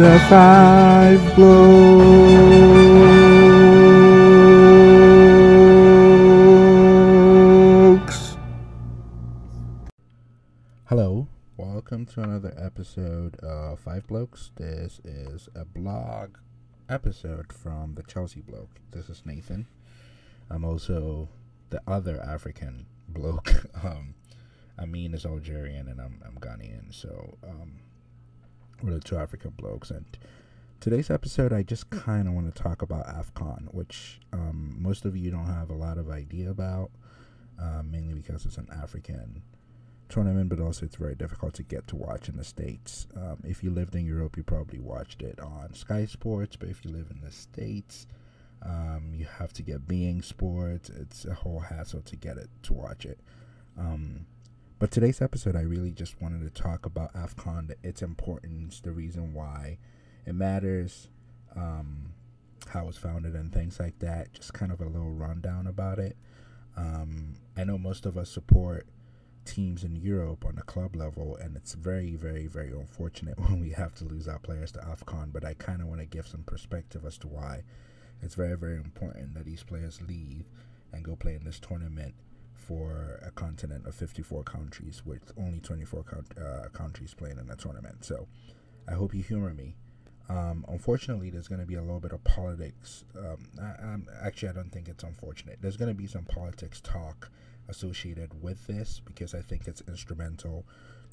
The Five Blokes. Hello, welcome to another episode of Five Blokes. This is a blog episode from the Chelsea bloke. This is Nathan. I'm also the other African bloke. Um, Amin is Algerian and I'm, I'm Ghanaian, so um, we're the two African blokes. And today's episode, I just kind of want to talk about AFCON, which um, most of you don't have a lot of idea about, uh, mainly because it's an African tournament, but also it's very difficult to get to watch in the States. Um, if you lived in Europe, you probably watched it on Sky Sports, but if you live in the States, um, you have to get beIN Sports. It's a whole hassle to get it to watch it. Um, but today's episode, I really just wanted to talk about AFCON, its importance, the reason why it matters, um, how it was founded, and things like that. Just kind of a little rundown about it. Um, I know most of us support teams in Europe on the club level, and it's very, very, very unfortunate when we have to lose our players to AFCON. But I kind of want to give some perspective as to why it's very, very important that these players leave and go play in this tournament for a continent of 54 countries with only 24 uh, countries playing in the tournament. So I hope you humor me. Um, unfortunately, there's going to be a little bit of politics. Um, I, actually, I don't think it's unfortunate. There's going to be some politics talk associated with this because I think it's instrumental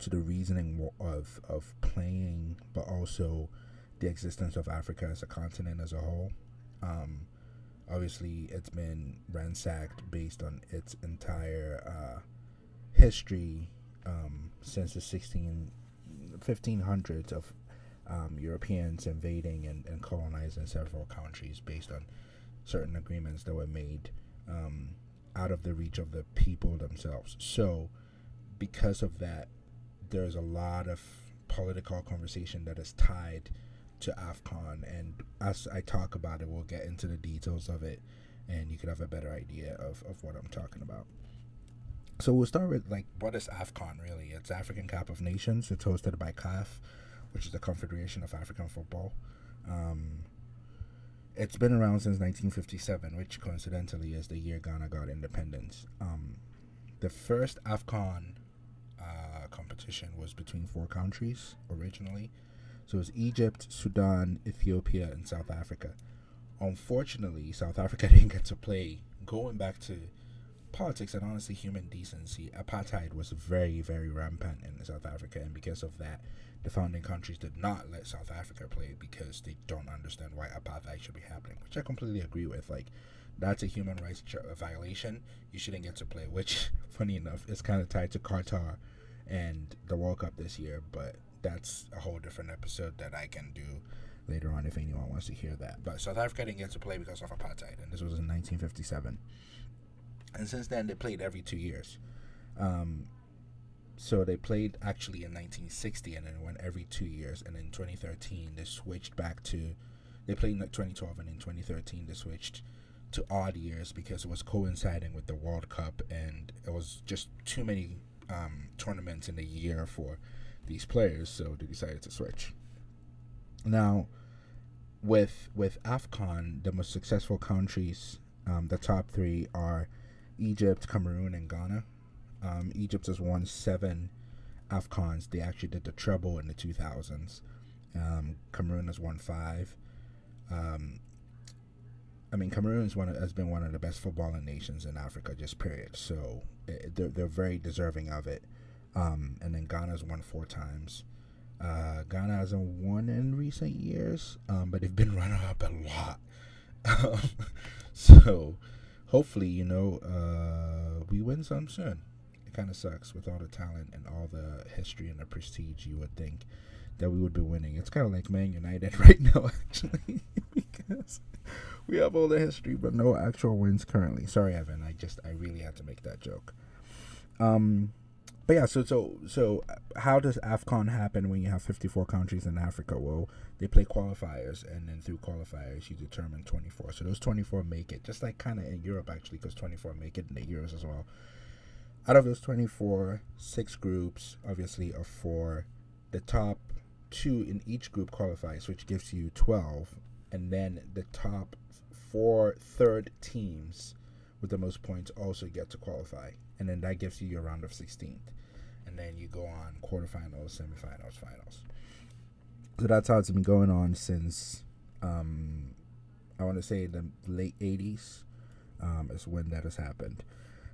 to the reasoning of, of playing, but also the existence of Africa as a continent as a whole. Um, obviously it's been ransacked based on its entire uh, history um, since the 16 1500s of um, Europeans invading and, and, colonizing several countries based on certain agreements that were made um, out of the reach of the people themselves. So, because of that, there's a lot of political conversation that is tied to AFCON. And as I talk about it, we'll get into the details of it and you could have a better idea of, of what I'm talking about. So we'll start with like what is AFCON really? It's African Cup of Nations. It's hosted by CAF, which is the Confederation of African Football. Um, it's been around since 1957, which coincidentally is the year Ghana got independence. Um, the first AFCON uh, competition was between four countries originally. So it's Egypt, Sudan, Ethiopia, and South Africa. Unfortunately, South Africa didn't get to play. Going back to politics and honestly human decency, apartheid was very, very rampant in South Africa, and because of that, the founding countries did not let South Africa play because they don't understand why apartheid should be happening, which I completely agree with. Like, that's a human rights uh, violation. You shouldn't get to play, which, funny enough, is kind of tied to Qatar and the World Cup this year, but that's a whole different episode that I can do later on if anyone wants to hear that. But South Africa didn't get to play because of apartheid, and this was in 1957. And since then, they played every two years. Um, so they played actually in 1960, and then went every two years. And in 2013, they switched back to they played in 2012, and in 2013 they switched to odd years because it was coinciding with the World Cup, and it was just too many um, tournaments in a year for these players, so they decided to switch. Now, with with AFCON, the most successful countries, um, the top three are Egypt, Cameroon, and Ghana. Um, Egypt has won seven AFCONs. They actually did the treble in the 2000s. Um, Cameroon has won five. Um, I mean, Cameroon has been one of the best footballing nations in Africa, just period. So it, they're, they're very deserving of it. Um, and then Ghana's won four times. Uh, Ghana hasn't won in recent years, um, but they've been running up a lot. Um, so hopefully, you know, uh, we win some soon. It kind of sucks with all the talent and all the history and the prestige. You would think that we would be winning. It's kind of like Man United right now, actually, because we have all the history but no actual wins currently. Sorry, Evan. I just I really had to make that joke. Um, but yeah, so so so how does AFCON happen when you have 54 countries in Africa? Well, they play qualifiers, and then through qualifiers, you determine 24. So those 24 make it, just like kind of in Europe actually, because 24 make it in the Euros as well. Out of those 24, six groups obviously are for the top two in each group qualifies, which gives you 12. And then the top four third teams with the most points also get to qualify. And then that gives you your round of 16th. And then you go on quarterfinals, semifinals, finals. So that's how it's been going on since um, I want to say the late 80s um, is when that has happened.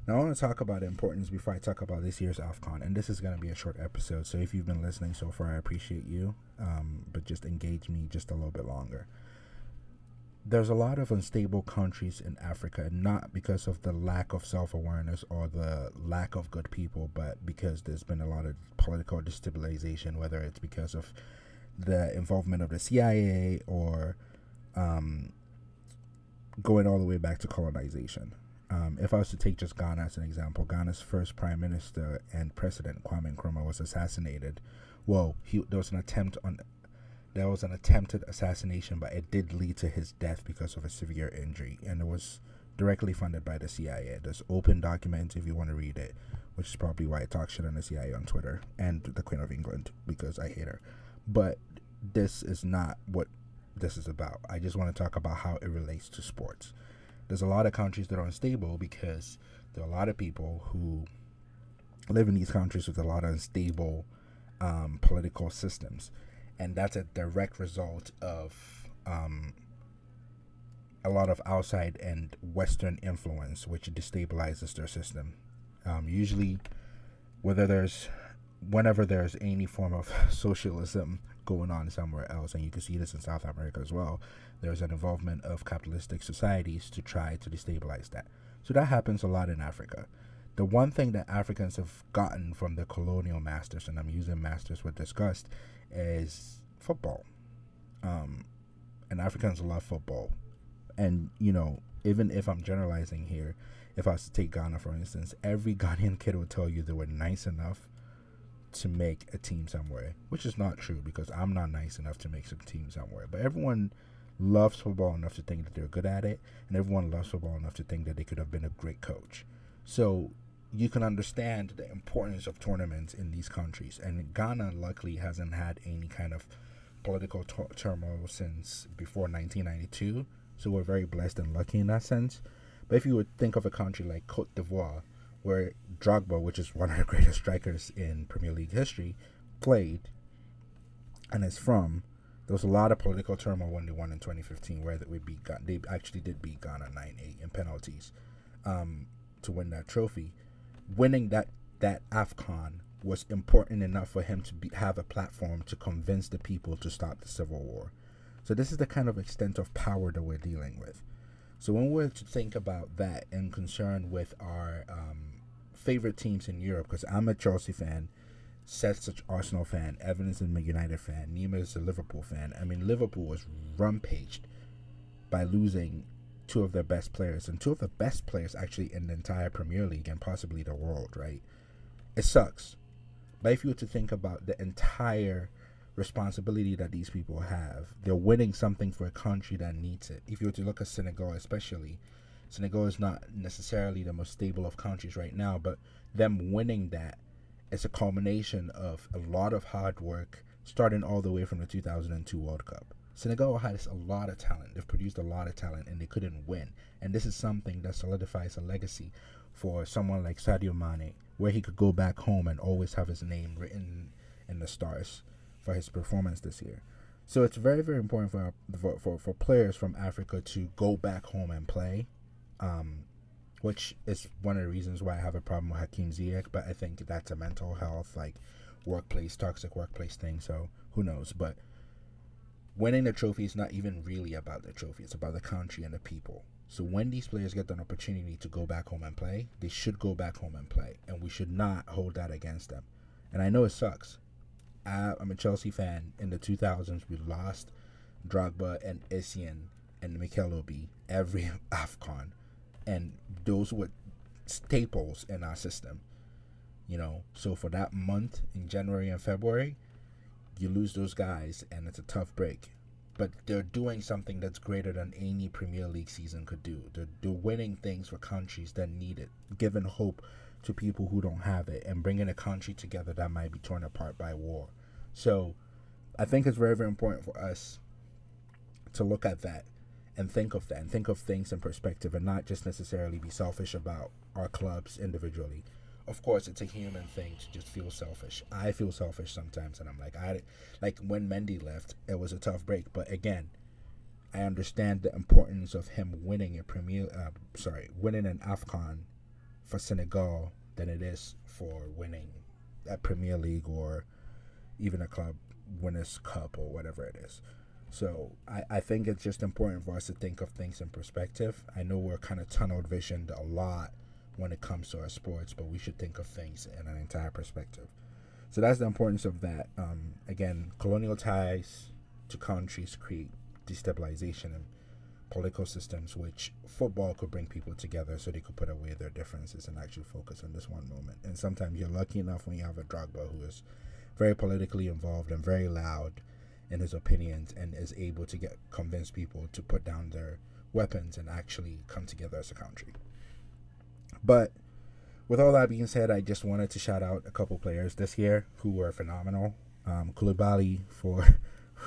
Now, I want to talk about importance before I talk about this year's AFCON, and this is going to be a short episode. So, if you've been listening so far, I appreciate you, um, but just engage me just a little bit longer. There's a lot of unstable countries in Africa, not because of the lack of self awareness or the lack of good people, but because there's been a lot of political destabilization, whether it's because of the involvement of the CIA or um, going all the way back to colonization. Um, if I was to take just Ghana as an example, Ghana's first prime minister and president Kwame Nkrumah was assassinated. Well, he, there was an attempt on there was an attempted assassination, but it did lead to his death because of a severe injury, and it was directly funded by the CIA. There's open documents if you want to read it, which is probably why I talk shit on the CIA on Twitter and the Queen of England because I hate her. But this is not what this is about. I just want to talk about how it relates to sports there's a lot of countries that are unstable because there are a lot of people who live in these countries with a lot of unstable um, political systems, and that's a direct result of um, a lot of outside and Western influence, which destabilizes their system. Um, usually, whether there's whenever there's any form of socialism going on somewhere else, and you can see this in South America as well, there's an involvement of capitalistic societies to try to destabilize that. So that happens a lot in Africa. The one thing that Africans have gotten from the colonial masters, and I'm using masters with disgust, is football. Um, and Africans love football. And, you know, even if I'm generalizing here, if I was to take Ghana for instance, every Ghanaian kid will tell you they were nice enough to make a team somewhere, which is not true because I'm not nice enough to make some team somewhere. But everyone loves football enough to think that they're good at it, and everyone loves football enough to think that they could have been a great coach. So you can understand the importance of tournaments in these countries. And Ghana, luckily, hasn't had any kind of political t- turmoil since before 1992. So we're very blessed and lucky in that sense. But if you would think of a country like Cote d'Ivoire, where Drogba, which is one of the greatest strikers in Premier League history, played and is from, there was a lot of political turmoil when they won in 2015, where we beat. They actually did beat Ghana 9-8 in penalties um, to win that trophy. Winning that that Afcon was important enough for him to be, have a platform to convince the people to stop the civil war. So this is the kind of extent of power that we're dealing with. So when we're to think about that and concerned with our um, favorite teams in Europe, because I'm a Chelsea fan Seth's an Arsenal fan. Evan is a United fan. Nima is a Liverpool fan. I mean, Liverpool was rampaged by losing two of their best players, and two of the best players actually in the entire Premier League and possibly the world, right? It sucks. But if you were to think about the entire responsibility that these people have, they're winning something for a country that needs it. If you were to look at Senegal, especially, Senegal is not necessarily the most stable of countries right now, but them winning that it's a culmination of a lot of hard work, starting all the way from the 2002 World Cup. Senegal has a lot of talent. They've produced a lot of talent and they couldn't win. And this is something that solidifies a legacy for someone like Sadio Mane, where he could go back home and always have his name written in the stars for his performance this year. So it's very, very important for, for, for, for players from Africa to go back home and play. Um, which is one of the reasons why I have a problem with Hakim Ziyech. But I think that's a mental health, like workplace, toxic workplace thing. So who knows? But winning the trophy is not even really about the trophy. It's about the country and the people. So when these players get an opportunity to go back home and play, they should go back home and play, and we should not hold that against them. And I know it sucks. I, am a Chelsea fan. In the 2000s, we lost Drogba and Essien and Mikel Obi every AFCON and those were staples in our system. You know, so for that month in January and February, you lose those guys and it's a tough break. But they're doing something that's greater than any Premier League season could do. They're, they're winning things for countries that need it, giving hope to people who don't have it, and bringing a country together that might be torn apart by war. So I think it's very very important for us to look at that and think of that and think of things in perspective and not just necessarily be selfish about our clubs individually. Of course, it's a human thing to just feel selfish. I feel selfish sometimes, and I'm like, I like when Mendy left, it was a tough break. But again, I understand the importance of him winning a Premier, uh, sorry, winning an Afcon for Senegal than it is for winning a Premier League or even a club winners cup or whatever it is. So I, I think it's just important for us to think of things in perspective. I know we're kind of tunnel visioned a lot when it comes to our sports, but we should think of things in an entire perspective. So that's the importance of that. Um, again, colonial ties to countries create destabilization and political systems, which football could bring people together so they could put away their differences and actually focus on this one moment. And sometimes you're lucky enough when you have a Drogba who is very politically involved and very loud in his opinions and is able to get convince people to put down their weapons and actually come together as a country. But with all that being said, I just wanted to shout out a couple players this year who were phenomenal. Um, Koulibaly for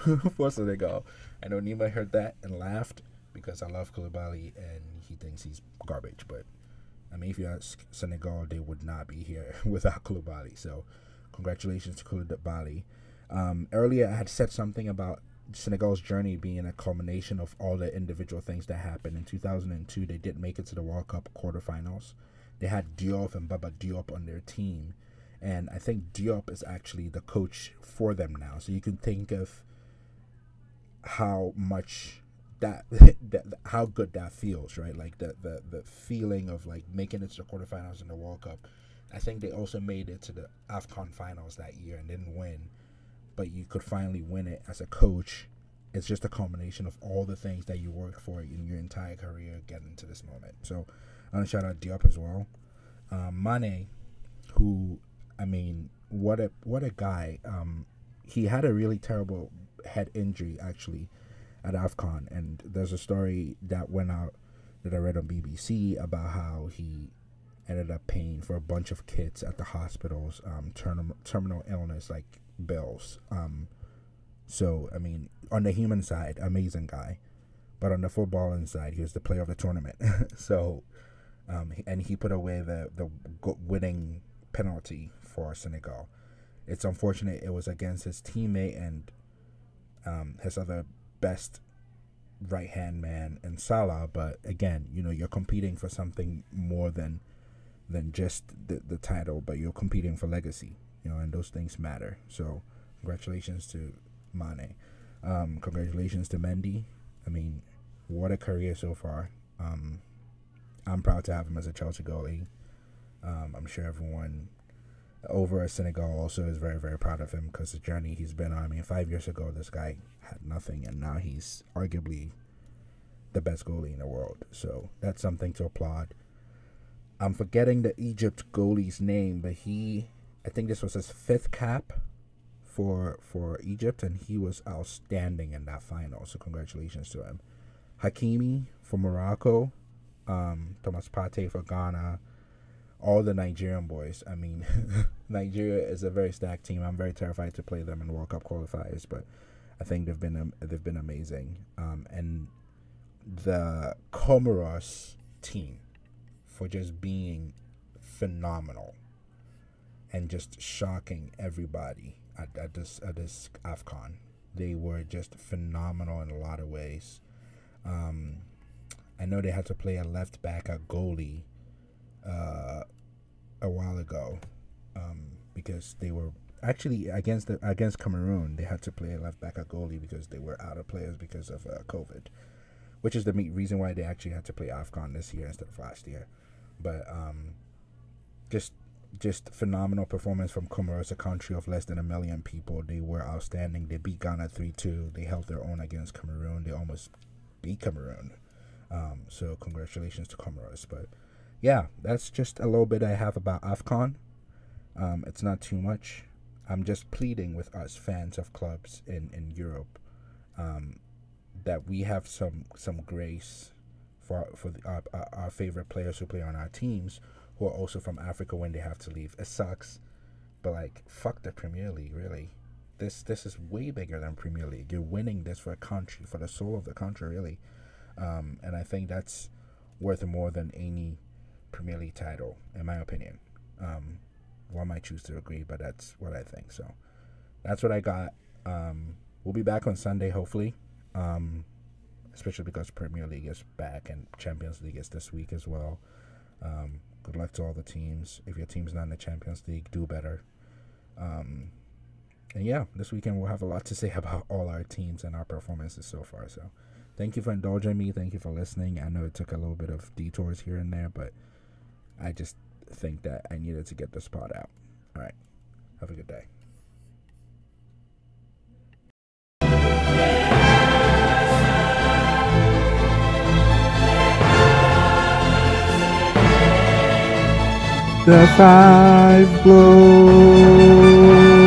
for Senegal. I know Nima heard that and laughed because I love Koulibaly and he thinks he's garbage. But I mean, if you ask Senegal, they would not be here without Koulibaly. So congratulations to Koulibaly. Um, earlier, I had said something about Senegal's journey being a culmination of all the individual things that happened. In 2002, they did make it to the World Cup quarterfinals. They had Diop and Baba Diop on their team. And I think Diop is actually the coach for them now. So you can think of how much that, that how good that feels, right? Like the, the the feeling of like making it to the quarterfinals in the World Cup. I think they also made it to the AFCON finals that year and didn't win, but you could finally win it as a coach. It's just a combination of all the things that you worked for in your entire career getting to this moment. So I want to shout out Diop as well. Um, Mane, who I mean, what a what a guy. Um, he had a really terrible head injury actually at AFCON. And there's a story that went out that I read on BBC about how he ended up paying for a bunch of kids at the hospitals um, term- terminal illness like bills. Um, so I mean, on the human side, amazing guy, but on the footballing side, he was the player of the tournament. so, um, and he put away the the winning penalty for Senegal. It's unfortunate it was against his teammate and um, his other best right hand man in Salah, but again, you know, you're competing for something more than than just the, the title, but you're competing for legacy, you know, and those things matter. So, congratulations to Mane. Um, congratulations to Mendy. I mean, what a career so far. Um, I'm proud to have him as a Chelsea goalie. Um, I'm sure everyone over at Senegal also is very, very proud of him because the journey he's been on. I mean, five years ago, this guy had nothing, and now he's arguably the best goalie in the world. So that's something to applaud. I'm forgetting the Egypt goalie's name, but he, I think this was his fifth cap for for Egypt, and he was outstanding in that final. So congratulations to him. Hakimi for Morocco, um, Thomas Partey for Ghana, all the Nigerian boys. I mean, Nigeria is a very stacked team. I'm very terrified to play them in World Cup qualifiers, but I think they've been um, they've been amazing. Um, and the Comoros team for just being phenomenal and just shocking everybody at, at this at this Afcon. They were just phenomenal in a lot of ways. Um, I know they had to play a left back, a goalie, uh, a while ago, um, because they were actually against the against Cameroon. They had to play a left back, a goalie, because they were out of players because of uh, COVID, which is the reason why they actually had to play Afcon this year instead of last year. But um, just just phenomenal performance from Comoros, a country of less than a million people. They were outstanding. They beat Ghana 3 2. They held their own against Cameroon. They almost beat Cameroon. Um, so, congratulations to Comoros. But yeah, that's just a little bit I have about AFCON. Um, it's not too much. I'm just pleading with us fans of clubs in, in Europe um, that we have some some grace for for the, our, our favorite players who play on our teams who are also from Africa when they have to leave. It sucks, but like fuck the Premier League, really. this this is way bigger than Premier League. You're winning this for a country, for the soul of the country, really. Um, and I think that's worth more than any Premier League title, in my opinion. Um, one might choose to agree, but that's what I think. So that's what I got. Um, we'll be back on Sunday, hopefully. Um, especially because Premier League is back and Champions League is this week as well. Um, good luck to all the teams. If your team's not in the Champions League, do better. Um, and yeah, this weekend we'll have a lot to say about all our teams and our performances so far. So thank you for indulging me. Thank you for listening. I know it took a little bit of detours here and there, but I just think that I needed to get this pod out. All right. Have a good day. the five blokes.